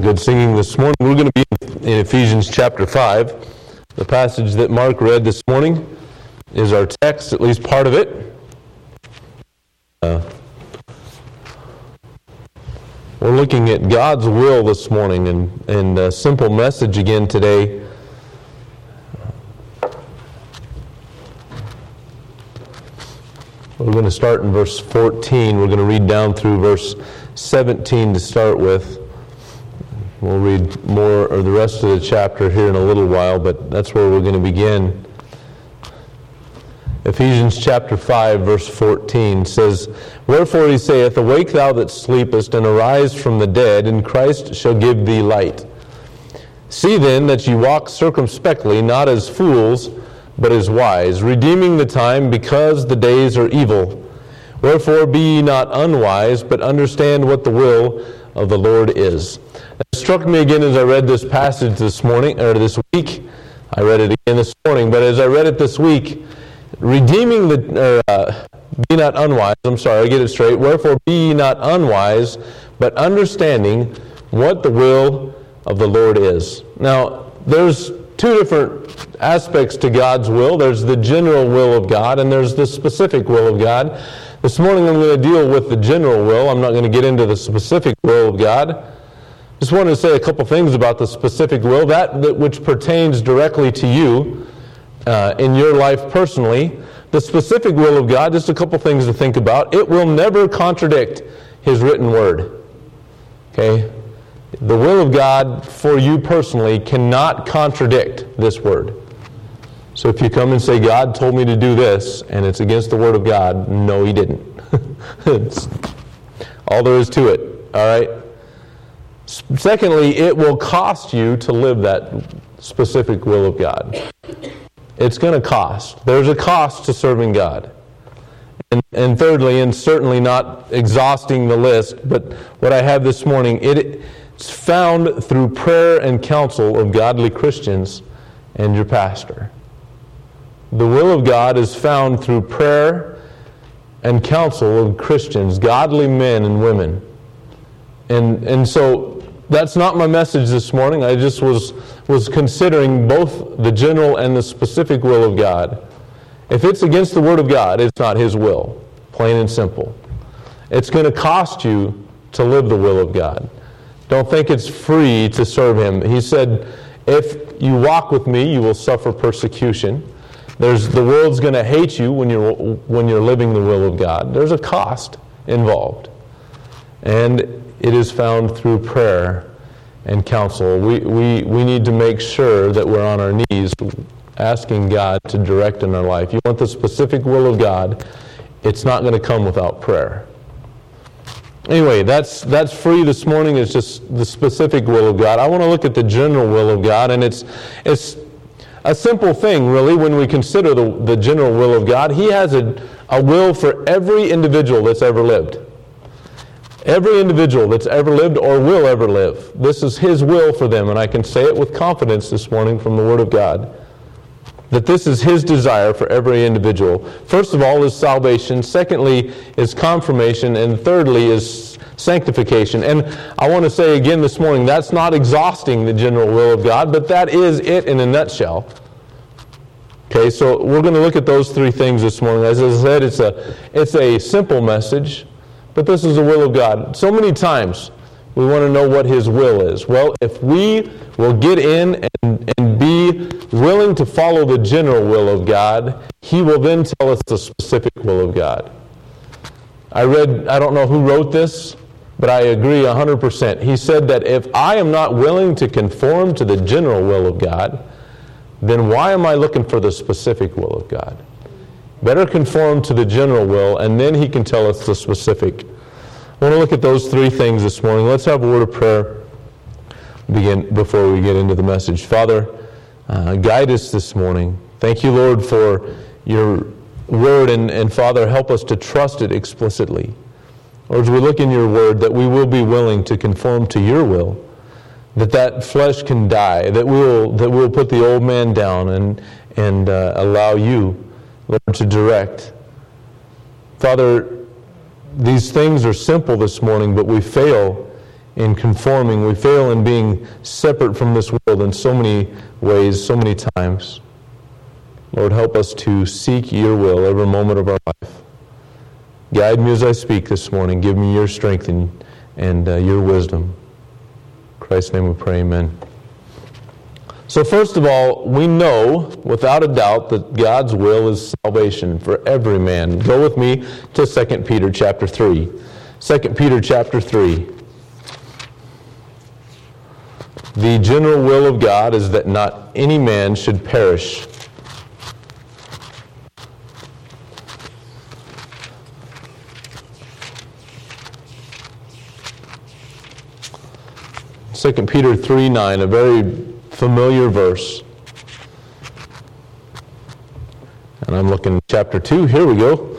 Good singing this morning. We're going to be in Ephesians chapter 5. The passage that Mark read this morning is our text, at least part of it. Uh, we're looking at God's will this morning and, and a simple message again today. We're going to start in verse 14. We're going to read down through verse 17 to start with. We'll read more or the rest of the chapter here in a little while, but that's where we're going to begin. Ephesians chapter 5, verse 14 says, Wherefore he saith, Awake thou that sleepest, and arise from the dead, and Christ shall give thee light. See then that ye walk circumspectly, not as fools, but as wise, redeeming the time, because the days are evil. Wherefore be ye not unwise, but understand what the will of the Lord is. It struck me again as I read this passage this morning, or this week. I read it again this morning, but as I read it this week, redeeming the, uh, be not unwise, I'm sorry, I get it straight. Wherefore be ye not unwise, but understanding what the will of the Lord is. Now, there's two different aspects to God's will. There's the general will of God, and there's the specific will of God. This morning I'm going to deal with the general will. I'm not going to get into the specific will of God. Just wanted to say a couple things about the specific will, that, that which pertains directly to you uh, in your life personally. The specific will of God, just a couple things to think about. It will never contradict His written word. Okay? The will of God for you personally cannot contradict this word. So if you come and say, God told me to do this, and it's against the word of God, no, He didn't. all there is to it. All right? Secondly, it will cost you to live that specific will of God. It's going to cost. There's a cost to serving God. And, and, thirdly, and certainly not exhausting the list, but what I have this morning, it, it's found through prayer and counsel of godly Christians and your pastor. The will of God is found through prayer and counsel of Christians, godly men and women. And, and so that's not my message this morning. I just was, was considering both the general and the specific will of God. If it's against the Word of God, it's not His will, plain and simple. It's going to cost you to live the will of God. Don't think it's free to serve Him. He said, if you walk with me, you will suffer persecution. There's, the world's going to hate you when you're, when you're living the will of God. There's a cost involved. And it is found through prayer and counsel. We, we, we need to make sure that we're on our knees asking God to direct in our life. You want the specific will of God, it's not going to come without prayer. Anyway, that's, that's free this morning. It's just the specific will of God. I want to look at the general will of God, and it's, it's a simple thing, really, when we consider the, the general will of God. He has a, a will for every individual that's ever lived. Every individual that's ever lived or will ever live. This is His will for them, and I can say it with confidence this morning from the Word of God that this is His desire for every individual. First of all is salvation, secondly is confirmation, and thirdly is sanctification. And I want to say again this morning that's not exhausting the general will of God, but that is it in a nutshell. Okay, so we're going to look at those three things this morning. As I said, it's a, it's a simple message. But this is the will of God. So many times we want to know what His will is. Well, if we will get in and, and be willing to follow the general will of God, He will then tell us the specific will of God. I read, I don't know who wrote this, but I agree 100%. He said that if I am not willing to conform to the general will of God, then why am I looking for the specific will of God? Better conform to the general will, and then he can tell us the specific. I want to look at those three things this morning. Let's have a word of prayer begin before we get into the message. Father, uh, guide us this morning. Thank you, Lord, for your word, and, and Father, help us to trust it explicitly. Or as we look in your word, that we will be willing to conform to your will, that that flesh can die, that we'll, that we'll put the old man down and, and uh, allow you Lord, to direct. Father, these things are simple this morning, but we fail in conforming. We fail in being separate from this world in so many ways, so many times. Lord, help us to seek your will every moment of our life. Guide me as I speak this morning. Give me your strength and, and uh, your wisdom. In Christ's name we pray, amen. So, first of all, we know without a doubt that God's will is salvation for every man. Go with me to 2 Peter chapter 3. 2 Peter chapter 3. The general will of God is that not any man should perish. Second Peter 3 9, a very familiar verse. And I'm looking chapter 2. Here we go.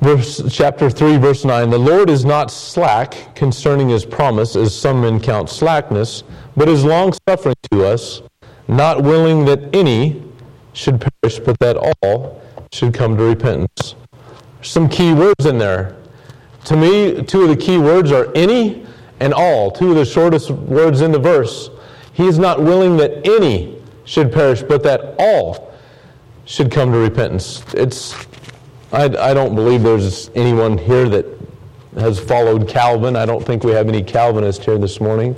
Verse, chapter 3, verse 9 The Lord is not slack concerning his promise, as some men count slackness, but is long suffering to us, not willing that any should perish, but that all should come to repentance. Some key words in there. To me, two of the key words are any and all, two of the shortest words in the verse. He is not willing that any should perish, but that all should come to repentance. It's, I, I don't believe there's anyone here that has followed Calvin. I don't think we have any Calvinists here this morning.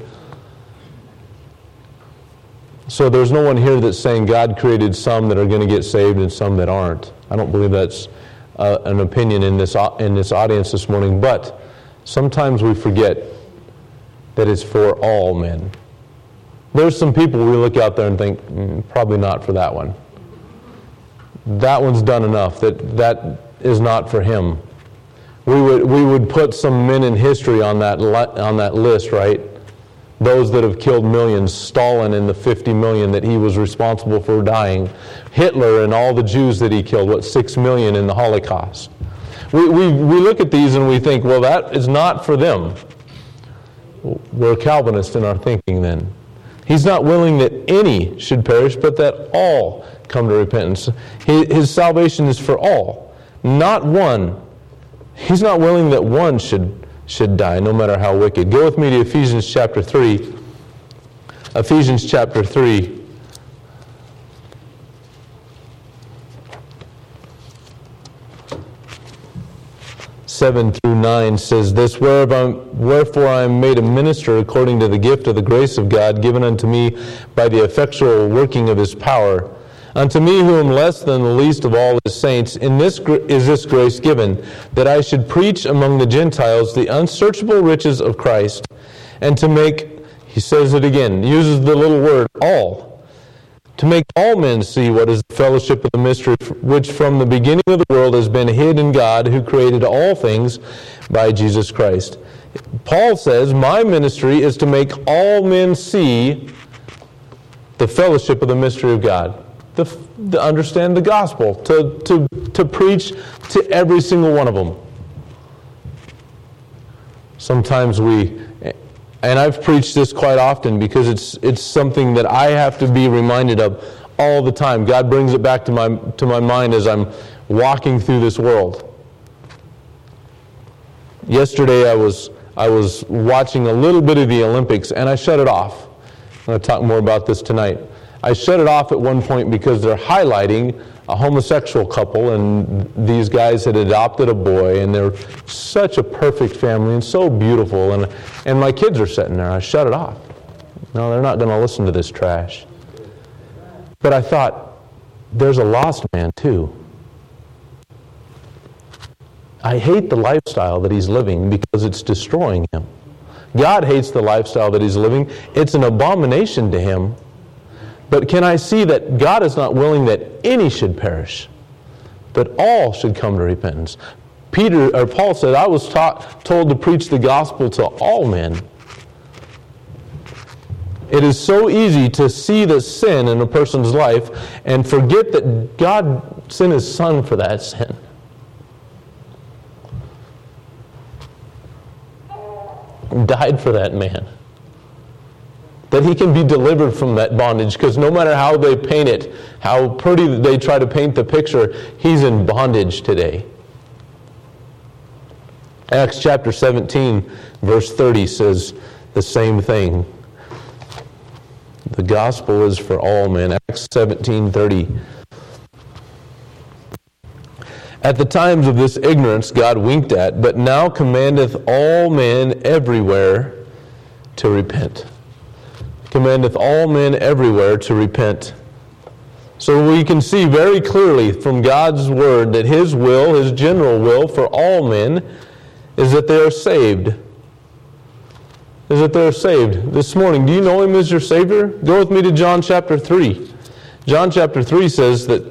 So there's no one here that's saying God created some that are going to get saved and some that aren't. I don't believe that's uh, an opinion in this, in this audience this morning. But sometimes we forget that it's for all men. There's some people we look out there and think, mm, probably not for that one. That one's done enough. That that is not for him. We would we would put some men in history on that on that list, right? Those that have killed millions. Stalin and the 50 million that he was responsible for dying. Hitler and all the Jews that he killed. What six million in the Holocaust. We, we, we look at these and we think, well, that is not for them. We're Calvinist in our thinking then. He's not willing that any should perish, but that all come to repentance. His salvation is for all, not one. He's not willing that one should, should die, no matter how wicked. Go with me to Ephesians chapter 3. Ephesians chapter 3. 7 through 9 says this Wherefore I am made a minister according to the gift of the grace of God given unto me by the effectual working of his power. Unto me, who am less than the least of all his saints, in this is this grace given, that I should preach among the Gentiles the unsearchable riches of Christ, and to make, he says it again, uses the little word, all to make all men see what is the fellowship of the mystery which from the beginning of the world has been hid in God who created all things by Jesus Christ. Paul says, My ministry is to make all men see the fellowship of the mystery of God, to, to understand the gospel, to, to, to preach to every single one of them. Sometimes we and I've preached this quite often because it's, it's something that I have to be reminded of all the time. God brings it back to my, to my mind as I'm walking through this world. Yesterday I was, I was watching a little bit of the Olympics and I shut it off. I'm going to talk more about this tonight. I shut it off at one point because they're highlighting a homosexual couple, and these guys had adopted a boy, and they're such a perfect family and so beautiful. And, and my kids are sitting there. I shut it off. No, they're not going to listen to this trash. But I thought, there's a lost man too. I hate the lifestyle that he's living because it's destroying him. God hates the lifestyle that he's living. It's an abomination to him but can I see that God is not willing that any should perish, but all should come to repentance? Peter or Paul said, I was taught, told to preach the gospel to all men. It is so easy to see the sin in a person's life and forget that God sent his son for that sin. Died for that man that he can be delivered from that bondage because no matter how they paint it, how pretty they try to paint the picture, he's in bondage today. Acts chapter 17, verse 30 says the same thing. The gospel is for all men. Acts 17, 30. At the times of this ignorance God winked at, but now commandeth all men everywhere to repent. Commandeth all men everywhere to repent. So we can see very clearly from God's word that His will, His general will for all men, is that they are saved. Is that they are saved. This morning, do you know Him as your Savior? Go with me to John chapter 3. John chapter 3 says that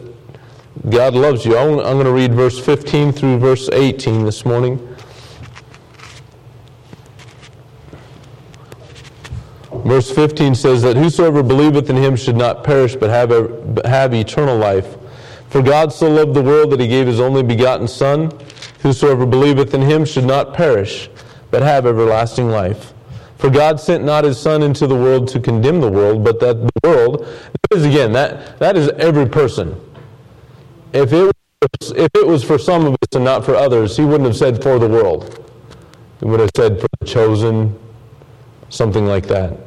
God loves you. I'm going to read verse 15 through verse 18 this morning. Verse 15 says that whosoever believeth in him should not perish but have, have eternal life. For God so loved the world that he gave his only begotten Son. Whosoever believeth in him should not perish but have everlasting life. For God sent not his Son into the world to condemn the world, but that the world, is again, that, that is every person. If it, was, if it was for some of us and not for others, he wouldn't have said for the world. He would have said for the chosen, something like that.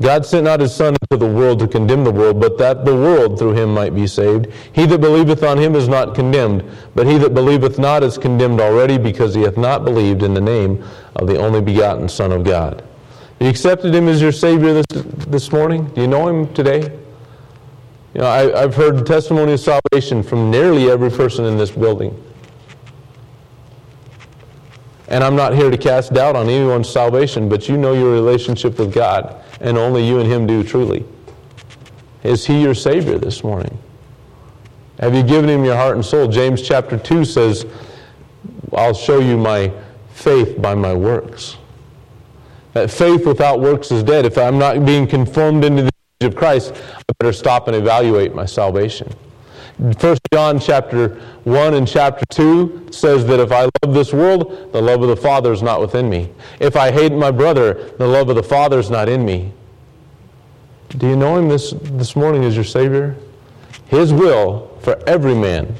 God sent not his Son into the world to condemn the world, but that the world through him might be saved. He that believeth on him is not condemned, but he that believeth not is condemned already, because he hath not believed in the name of the only begotten Son of God. You accepted him as your Savior this, this morning? Do you know him today? You know, I, have heard testimony of salvation from nearly every person in this building. And I'm not here to cast doubt on anyone's salvation, but you know your relationship with God and only you and Him do truly. Is He your Savior this morning? Have you given Him your heart and soul? James chapter 2 says, I'll show you my faith by my works. That faith without works is dead. If I'm not being conformed into the image of Christ, I better stop and evaluate my salvation. First John chapter 1 and chapter 2 says that if I love this world, the love of the Father is not within me. If I hate my brother, the love of the Father is not in me. Do you know him this, this morning as your Savior? His will for every man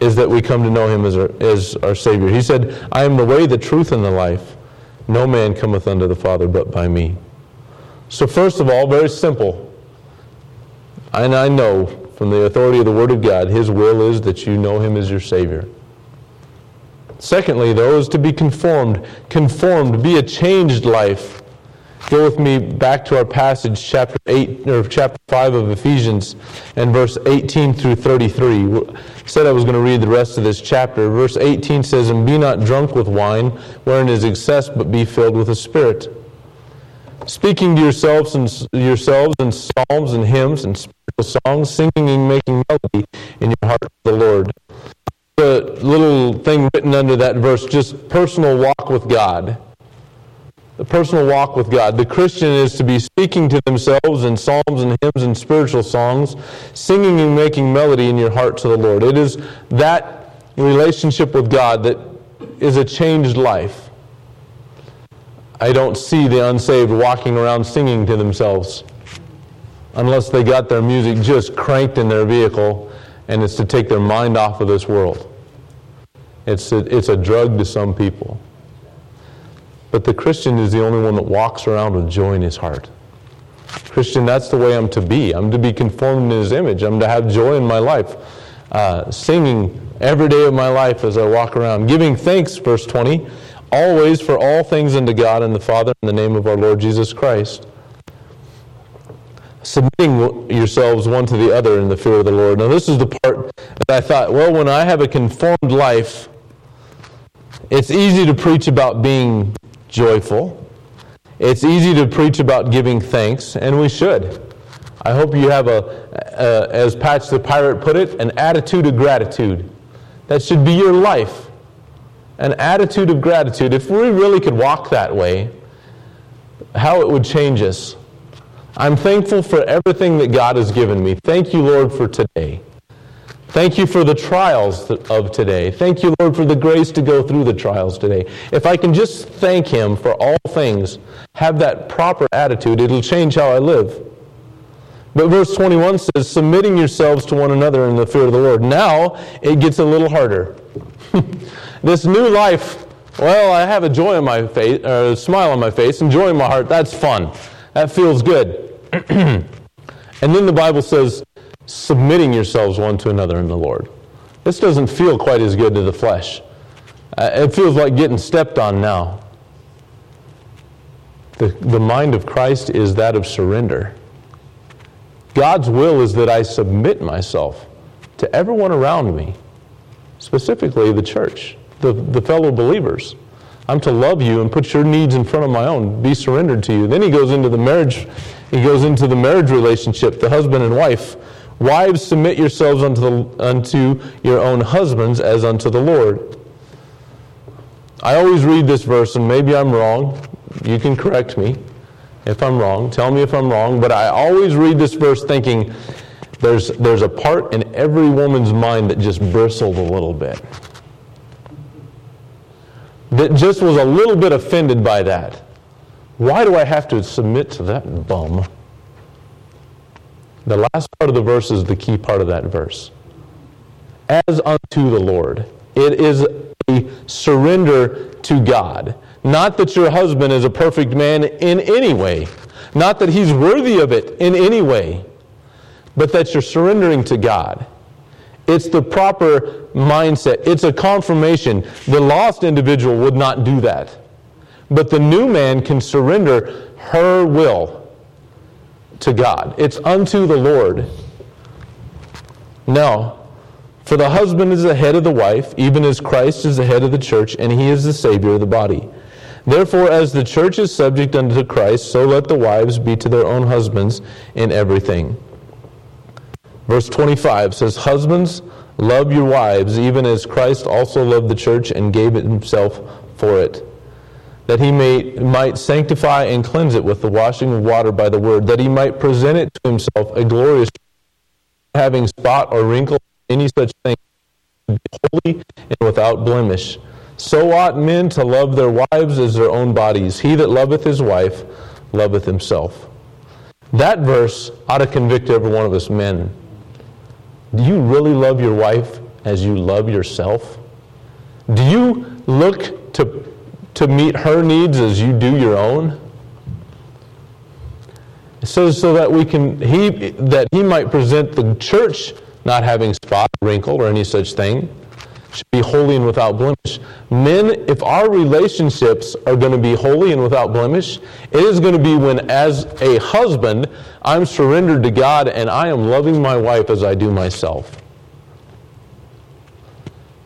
is that we come to know him as our, as our Savior. He said, I am the way, the truth, and the life. No man cometh unto the Father but by me. So, first of all, very simple. And I know from the authority of the Word of God, His will is that you know Him as your Savior. Secondly, is to be conformed. Conformed, be a changed life. Go with me back to our passage, chapter 8 or chapter 5 of Ephesians, and verse 18 through 33. I said I was going to read the rest of this chapter. Verse 18 says, And be not drunk with wine, wherein is excess, but be filled with the Spirit. Speaking to yourselves and yourselves in psalms and hymns and spiritual songs, singing and making melody in your heart to the Lord. The little thing written under that verse, just personal walk with God. The personal walk with God. The Christian is to be speaking to themselves in psalms and hymns and spiritual songs, singing and making melody in your heart to the Lord. It is that relationship with God that is a changed life. I don't see the unsaved walking around singing to themselves unless they got their music just cranked in their vehicle and it's to take their mind off of this world. It's a, it's a drug to some people. But the Christian is the only one that walks around with joy in his heart. Christian, that's the way I'm to be. I'm to be conformed in his image. I'm to have joy in my life. Uh, singing every day of my life as I walk around. Giving thanks, verse 20, always for all things unto God and the Father in the name of our Lord Jesus Christ submitting yourselves one to the other in the fear of the Lord. Now, this is the part that I thought, well, when I have a conformed life, it's easy to preach about being joyful. It's easy to preach about giving thanks, and we should. I hope you have a, a, as Patch the Pirate put it, an attitude of gratitude. That should be your life. An attitude of gratitude. If we really could walk that way, how it would change us. I'm thankful for everything that God has given me. Thank you, Lord, for today. Thank you for the trials of today. Thank you, Lord, for the grace to go through the trials today. If I can just thank Him for all things, have that proper attitude, it'll change how I live. But verse 21 says, submitting yourselves to one another in the fear of the Lord. Now it gets a little harder. This new life, well, I have a joy on my face, a smile on my face, and joy in my heart. That's fun. That feels good. and then the Bible says, submitting yourselves one to another in the Lord. This doesn't feel quite as good to the flesh. Uh, it feels like getting stepped on now. The, the mind of Christ is that of surrender. God's will is that I submit myself to everyone around me, specifically the church, the, the fellow believers. I'm to love you and put your needs in front of my own, be surrendered to you. Then he goes into the marriage, he goes into the marriage relationship, the husband and wife. Wives, submit yourselves unto, the, unto your own husbands as unto the Lord. I always read this verse, and maybe I'm wrong. You can correct me if I'm wrong. Tell me if I'm wrong. But I always read this verse thinking there's, there's a part in every woman's mind that just bristled a little bit. That just was a little bit offended by that. Why do I have to submit to that bum? The last part of the verse is the key part of that verse. As unto the Lord. It is a surrender to God. Not that your husband is a perfect man in any way, not that he's worthy of it in any way, but that you're surrendering to God. It's the proper mindset. It's a confirmation. The lost individual would not do that. But the new man can surrender her will to God. It's unto the Lord. Now, for the husband is the head of the wife, even as Christ is the head of the church, and he is the Savior of the body. Therefore, as the church is subject unto Christ, so let the wives be to their own husbands in everything. Verse 25 says, Husbands, love your wives, even as Christ also loved the church and gave himself for it, that he may, might sanctify and cleanse it with the washing of water by the word, that he might present it to himself a glorious, having spot or wrinkle, any such thing, holy and without blemish. So ought men to love their wives as their own bodies. He that loveth his wife loveth himself. That verse ought to convict every one of us men. Do you really love your wife as you love yourself? Do you look to, to meet her needs as you do your own? Says so that we can he that he might present the church not having spot, wrinkle, or any such thing should be holy and without blemish. Men, if our relationships are going to be holy and without blemish, it is going to be when, as a husband, I'm surrendered to God and I am loving my wife as I do myself.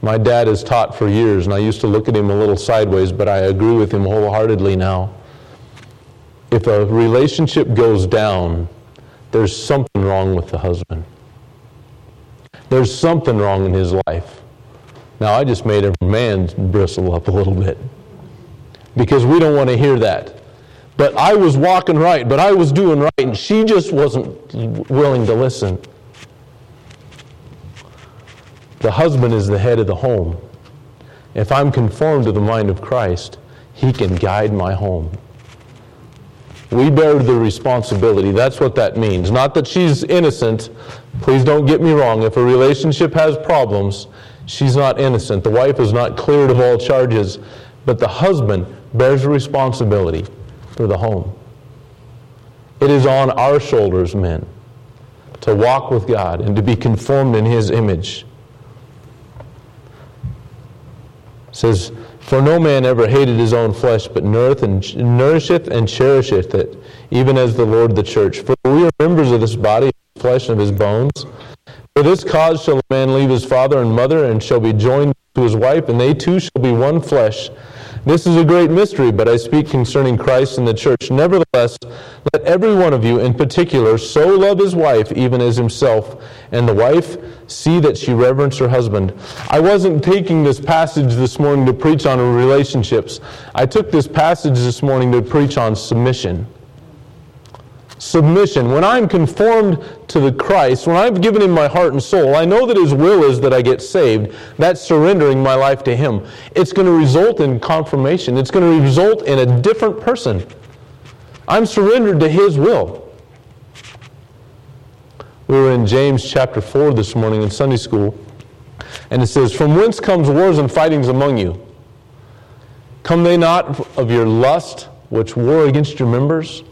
My dad has taught for years, and I used to look at him a little sideways, but I agree with him wholeheartedly now. If a relationship goes down, there's something wrong with the husband. There's something wrong in his life. Now, I just made every man bristle up a little bit because we don't want to hear that. But I was walking right, but I was doing right, and she just wasn't willing to listen. The husband is the head of the home. If I'm conformed to the mind of Christ, he can guide my home. We bear the responsibility. That's what that means. Not that she's innocent. Please don't get me wrong. If a relationship has problems, She's not innocent. The wife is not cleared of all charges, but the husband bears responsibility for the home. It is on our shoulders, men, to walk with God and to be conformed in His image. It says, For no man ever hated his own flesh, but nourisheth and cherisheth it, even as the Lord the church. For we are members of this body, flesh, and of his bones. For this cause shall a man leave his father and mother, and shall be joined to his wife, and they two shall be one flesh. This is a great mystery, but I speak concerning Christ and the church. Nevertheless, let every one of you in particular so love his wife even as himself, and the wife see that she reverence her husband. I wasn't taking this passage this morning to preach on relationships. I took this passage this morning to preach on submission submission, when I'm conformed to the Christ, when I've given him my heart and soul, I know that his will is that I get saved. That's surrendering my life to him. It's going to result in confirmation. It's going to result in a different person. I'm surrendered to his will. We were in James chapter 4 this morning in Sunday school. And it says, From whence comes wars and fightings among you? Come they not of your lust, which war against your members?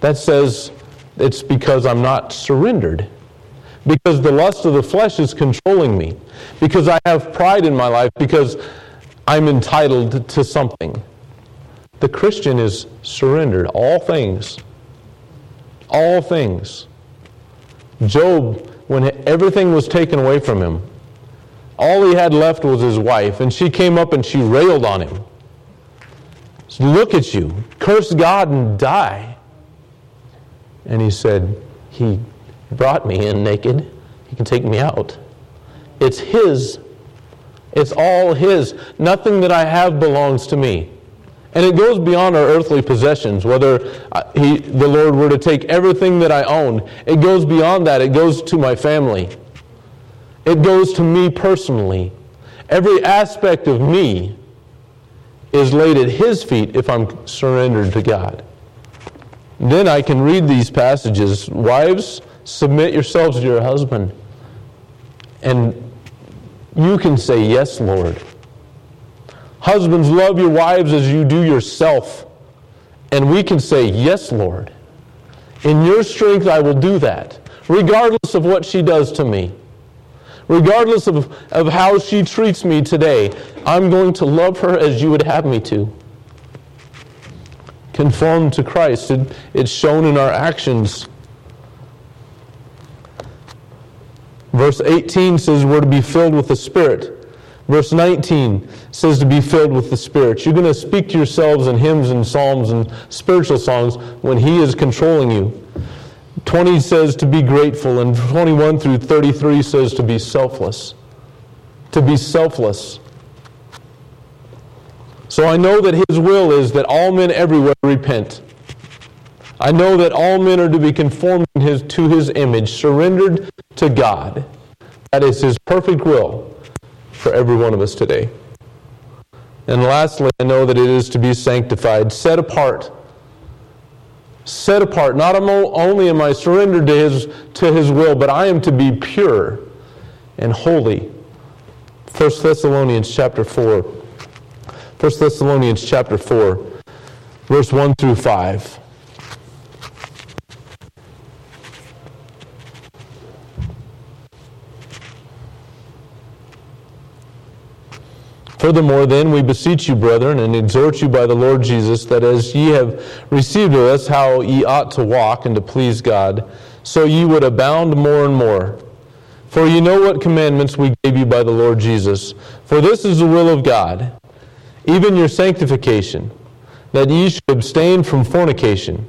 That says, It's because I'm not surrendered. Because the lust of the flesh is controlling me. Because I have pride in my life. Because I'm entitled to something. The Christian is surrendered. All things. All things. Job, when everything was taken away from him, all he had left was his wife, and she came up and she railed on him. Look at you, curse God and die. And he said, He brought me in naked. He can take me out. It's His. It's all His. Nothing that I have belongs to me. And it goes beyond our earthly possessions, whether uh, he, the Lord were to take everything that I own. It goes beyond that. It goes to my family. It goes to me personally. Every aspect of me is laid at His feet if I'm surrendered to God. Then I can read these passages. Wives, submit yourselves to your husband. And you can say, Yes, Lord. Husbands, love your wives as you do yourself. And we can say, Yes, Lord. In your strength, I will do that, regardless of what she does to me. Regardless of, of how she treats me today, I'm going to love her as you would have me to. Conform to Christ. It, it's shown in our actions. Verse 18 says we're to be filled with the Spirit. Verse 19 says to be filled with the Spirit. You're going to speak to yourselves in hymns and psalms and spiritual songs when He is controlling you. 20 says to be grateful, and 21 through 33 says to be selfless. To be selfless. So I know that His will is that all men everywhere repent. I know that all men are to be conformed his, to His image, surrendered to God. That is His perfect will for every one of us today. And lastly, I know that it is to be sanctified, set apart. Set apart. Not only am I surrendered to his, to his will, but I am to be pure and holy. 1 Thessalonians chapter 4. 1 Thessalonians chapter 4, verse 1 through 5. Furthermore, then, we beseech you, brethren, and exhort you by the Lord Jesus, that as ye have received of us how ye ought to walk and to please God, so ye would abound more and more. For ye know what commandments we gave you by the Lord Jesus. For this is the will of God, even your sanctification, that ye should abstain from fornication,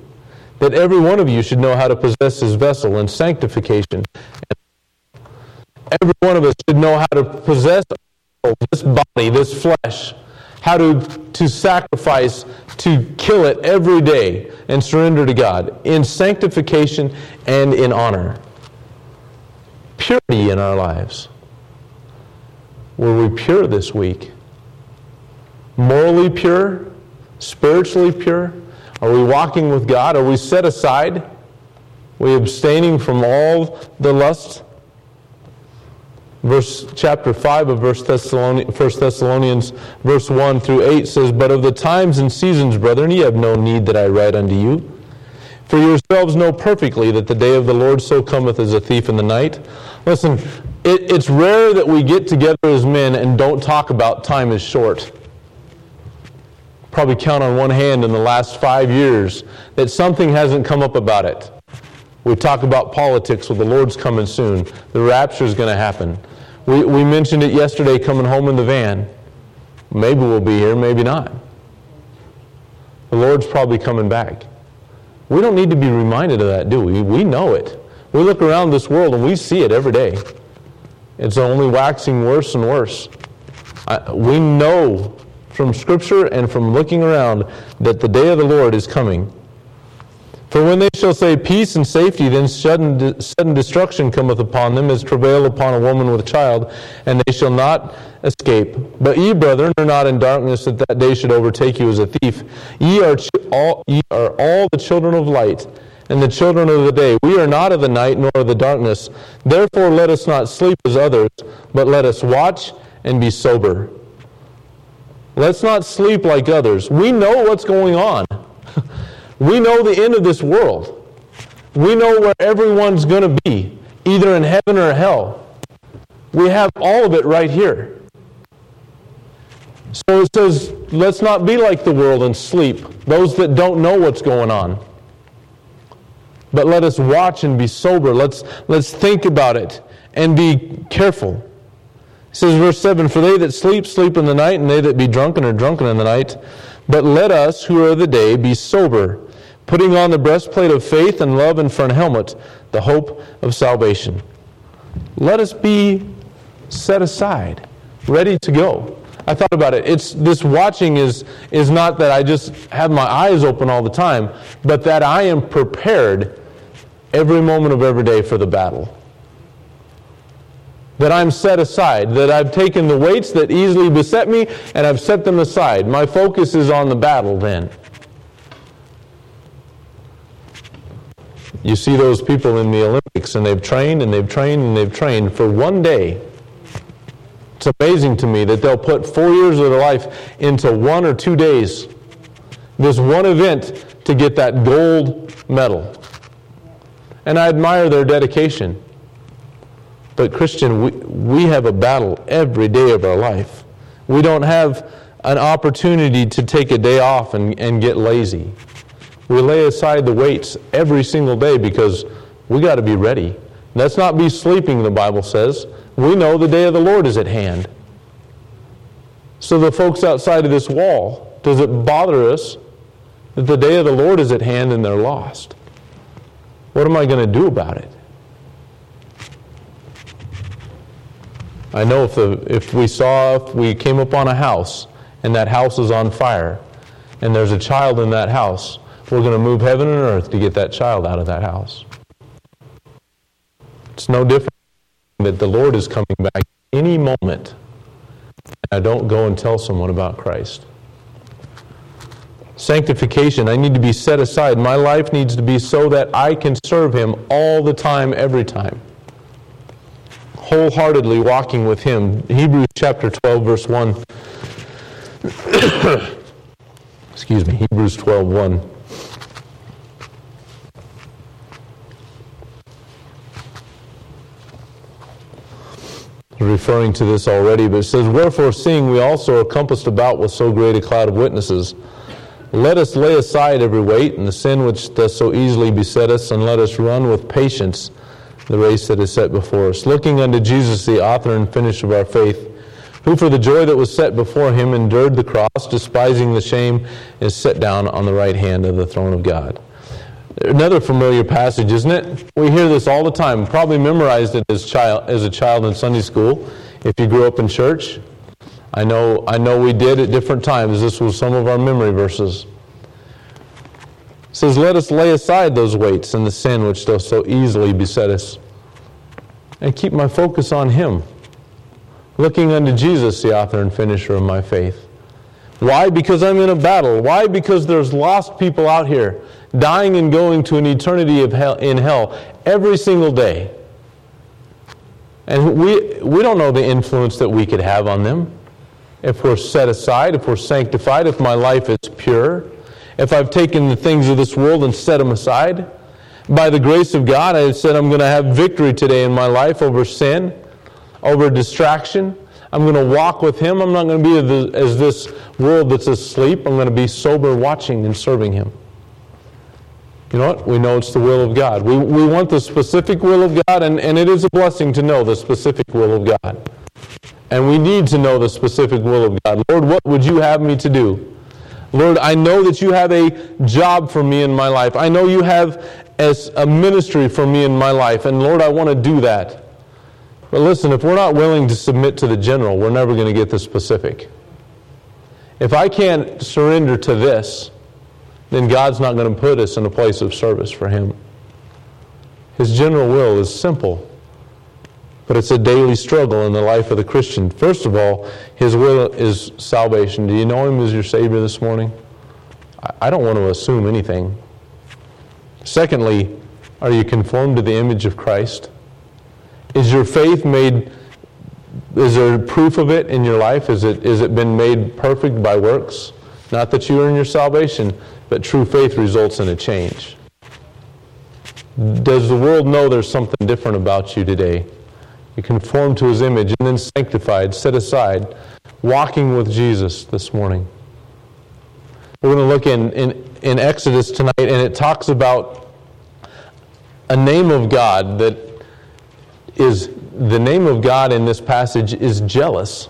that every one of you should know how to possess his vessel in sanctification. Every one of us should know how to possess this body, this flesh, how to, to sacrifice, to kill it every day and surrender to God in sanctification and in honor. Purity in our lives. Were we pure this week? Morally pure? Spiritually pure? Are we walking with God? Are we set aside? Are we abstaining from all the lust? verse chapter 5 of verse Thessalonians, 1 Thessalonians verse 1 through 8 says, But of the times and seasons, brethren, ye have no need that I write unto you. For yourselves know perfectly that the day of the Lord so cometh as a thief in the night. Listen, it, it's rare that we get together as men and don't talk about time is short. Probably count on one hand in the last five years that something hasn't come up about it. We talk about politics, well, the Lord's coming soon. The rapture is going to happen. We, we mentioned it yesterday coming home in the van. Maybe we'll be here, maybe not. The Lord's probably coming back. We don't need to be reminded of that, do we? We know it. We look around this world and we see it every day. It's only waxing worse and worse. I, we know from Scripture and from looking around that the day of the Lord is coming. For when they shall say peace and safety, then sudden, sudden destruction cometh upon them, as travail upon a woman with a child, and they shall not escape. But ye, brethren, are not in darkness, that that day should overtake you as a thief. Ye are, all, ye are all the children of light, and the children of the day. We are not of the night nor of the darkness. Therefore, let us not sleep as others, but let us watch and be sober. Let's not sleep like others. We know what's going on. we know the end of this world. We know where everyone's going to be, either in heaven or hell. We have all of it right here. So it says, let's not be like the world and sleep, those that don't know what's going on. But let us watch and be sober. Let's, let's think about it and be careful. It says, verse 7 For they that sleep, sleep in the night, and they that be drunken are drunken in the night. But let us, who are the day, be sober, putting on the breastplate of faith and love, and for an helmet, the hope of salvation. Let us be set aside, ready to go. I thought about it. It's this watching is is not that I just have my eyes open all the time, but that I am prepared every moment of every day for the battle. That I'm set aside, that I've taken the weights that easily beset me and I've set them aside. My focus is on the battle then. You see those people in the Olympics and they've trained and they've trained and they've trained for one day it's amazing to me that they'll put four years of their life into one or two days, this one event, to get that gold medal. And I admire their dedication. But, Christian, we, we have a battle every day of our life. We don't have an opportunity to take a day off and, and get lazy. We lay aside the weights every single day because we got to be ready. Let's not be sleeping, the Bible says. We know the day of the Lord is at hand. So, the folks outside of this wall, does it bother us that the day of the Lord is at hand and they're lost? What am I going to do about it? I know if, the, if we saw, if we came upon a house and that house is on fire and there's a child in that house, we're going to move heaven and earth to get that child out of that house. It's no different that the Lord is coming back any moment. I don't go and tell someone about Christ. Sanctification, I need to be set aside. My life needs to be so that I can serve Him all the time, every time. Wholeheartedly walking with Him. Hebrews chapter 12, verse 1. Excuse me, Hebrews 12, 1. referring to this already, but it says, Wherefore, seeing we also are compassed about with so great a cloud of witnesses, let us lay aside every weight and the sin which does so easily beset us, and let us run with patience the race that is set before us, looking unto Jesus, the author and finisher of our faith, who for the joy that was set before him endured the cross, despising the shame, is set down on the right hand of the throne of God. Another familiar passage, isn't it? We hear this all the time. Probably memorized it as child as a child in Sunday school. If you grew up in church, I know I know we did at different times. This was some of our memory verses. Says, "Let us lay aside those weights and the sin which does so easily beset us, and keep my focus on Him, looking unto Jesus, the author and finisher of my faith." Why? Because I'm in a battle. Why? Because there's lost people out here dying and going to an eternity of hell, in hell every single day. And we, we don't know the influence that we could have on them. If we're set aside, if we're sanctified, if my life is pure, if I've taken the things of this world and set them aside. By the grace of God, I've said I'm going to have victory today in my life over sin, over distraction. I'm going to walk with Him. I'm not going to be as this world that's asleep. I'm going to be sober, watching, and serving Him. You know what? We know it's the will of God. We, we want the specific will of God, and, and it is a blessing to know the specific will of God. And we need to know the specific will of God. Lord, what would you have me to do? Lord, I know that you have a job for me in my life. I know you have as a ministry for me in my life. And Lord, I want to do that. But listen, if we're not willing to submit to the general, we're never going to get the specific. If I can't surrender to this, then God's not going to put us in a place of service for Him. His general will is simple, but it's a daily struggle in the life of the Christian. First of all, His will is salvation. Do you know Him as your Savior this morning? I don't want to assume anything. Secondly, are you conformed to the image of Christ? Is your faith made, is there proof of it in your life? Is it, is it been made perfect by works? Not that you earn your salvation, but true faith results in a change. Does the world know there's something different about you today? You conform to his image and then sanctified, set aside, walking with Jesus this morning. We're going to look in, in, in Exodus tonight, and it talks about a name of God that is the name of God in this passage is jealous.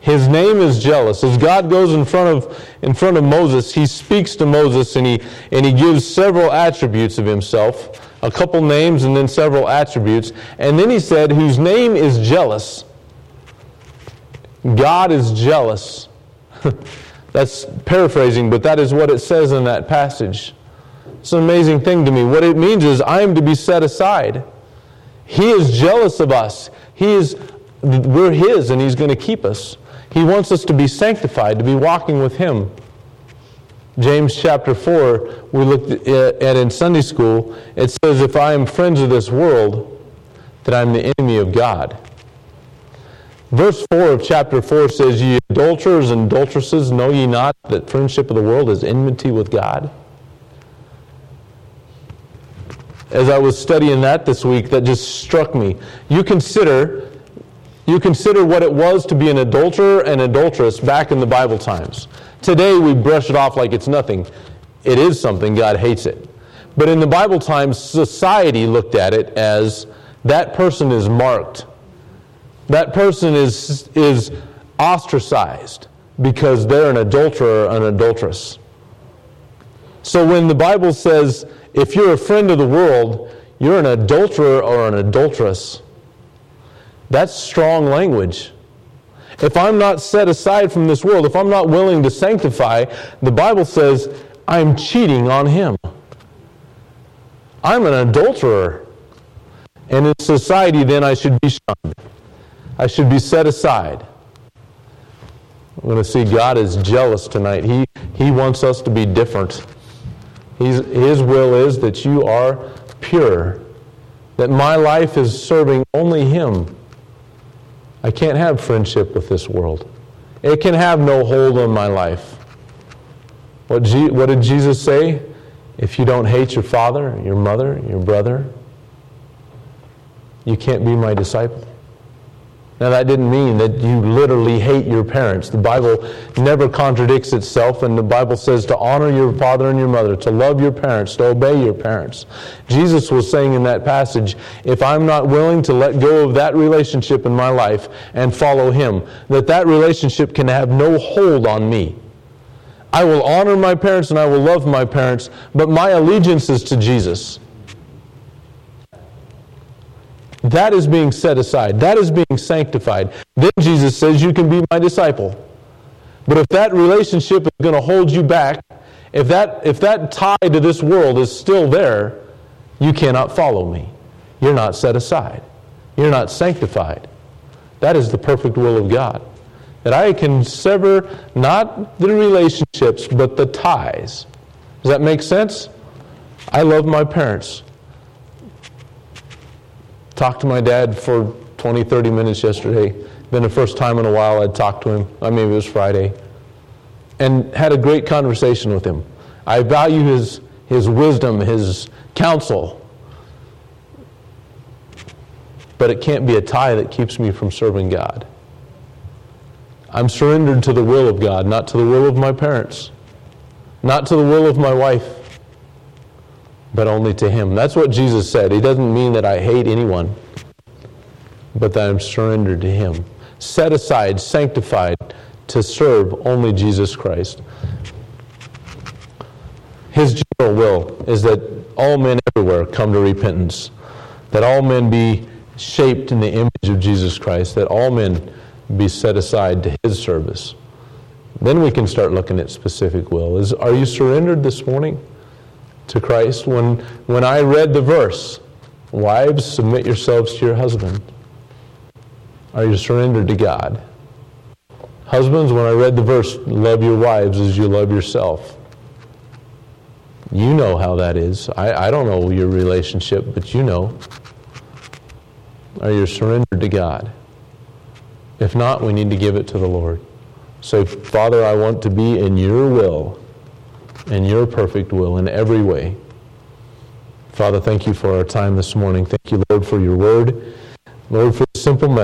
His name is jealous. As God goes in front of in front of Moses, he speaks to Moses and he and he gives several attributes of himself, a couple names and then several attributes. And then he said, whose name is jealous. God is jealous. That's paraphrasing, but that is what it says in that passage. It's an amazing thing to me. What it means is I am to be set aside. He is jealous of us. He is we're his and he's going to keep us. He wants us to be sanctified, to be walking with him. James chapter 4, we looked at in Sunday school, it says, If I am friends of this world, that I'm the enemy of God. Verse 4 of chapter 4 says, Ye adulterers and adulteresses, know ye not that friendship of the world is enmity with God? As I was studying that this week, that just struck me. You consider, you consider what it was to be an adulterer and adulteress back in the Bible times. Today we brush it off like it's nothing. It is something, God hates it. But in the Bible times, society looked at it as that person is marked that person is, is ostracized because they're an adulterer or an adulteress. So when the Bible says, if you're a friend of the world, you're an adulterer or an adulteress, that's strong language. If I'm not set aside from this world, if I'm not willing to sanctify, the Bible says I'm cheating on Him. I'm an adulterer. And in society, then I should be shunned. I should be set aside. I'm going to see God is jealous tonight. He, he wants us to be different. He's, his will is that you are pure, that my life is serving only Him. I can't have friendship with this world. It can have no hold on my life. What, G, what did Jesus say? If you don't hate your father, your mother, your brother, you can't be my disciple. Now, that didn't mean that you literally hate your parents. The Bible never contradicts itself, and the Bible says to honor your father and your mother, to love your parents, to obey your parents. Jesus was saying in that passage, if I'm not willing to let go of that relationship in my life and follow Him, that that relationship can have no hold on me. I will honor my parents and I will love my parents, but my allegiance is to Jesus. That is being set aside. That is being sanctified. Then Jesus says, You can be my disciple. But if that relationship is going to hold you back, if that, if that tie to this world is still there, you cannot follow me. You're not set aside. You're not sanctified. That is the perfect will of God. That I can sever not the relationships, but the ties. Does that make sense? I love my parents talked to my dad for 20, 30 minutes yesterday. Been the first time in a while I'd talked to him. I mean, it was Friday. And had a great conversation with him. I value his, his wisdom, his counsel. But it can't be a tie that keeps me from serving God. I'm surrendered to the will of God, not to the will of my parents, not to the will of my wife but only to Him. That's what Jesus said. He doesn't mean that I hate anyone, but that I'm surrendered to Him. Set aside, sanctified to serve only Jesus Christ. His general will is that all men everywhere come to repentance, that all men be shaped in the image of Jesus Christ, that all men be set aside to His service. Then we can start looking at specific will. Is, are you surrendered this morning? To Christ when, when I read the verse, Wives, submit yourselves to your husband. Are you surrendered to God? Husbands, when I read the verse, love your wives as you love yourself. You know how that is. I, I don't know your relationship, but you know. Are you surrendered to God? If not, we need to give it to the Lord. Say, Father, I want to be in your will, in your perfect will, in every way. Father, thank you for our time this morning. Thank you, Lord, for your word. Lord, for the simple message.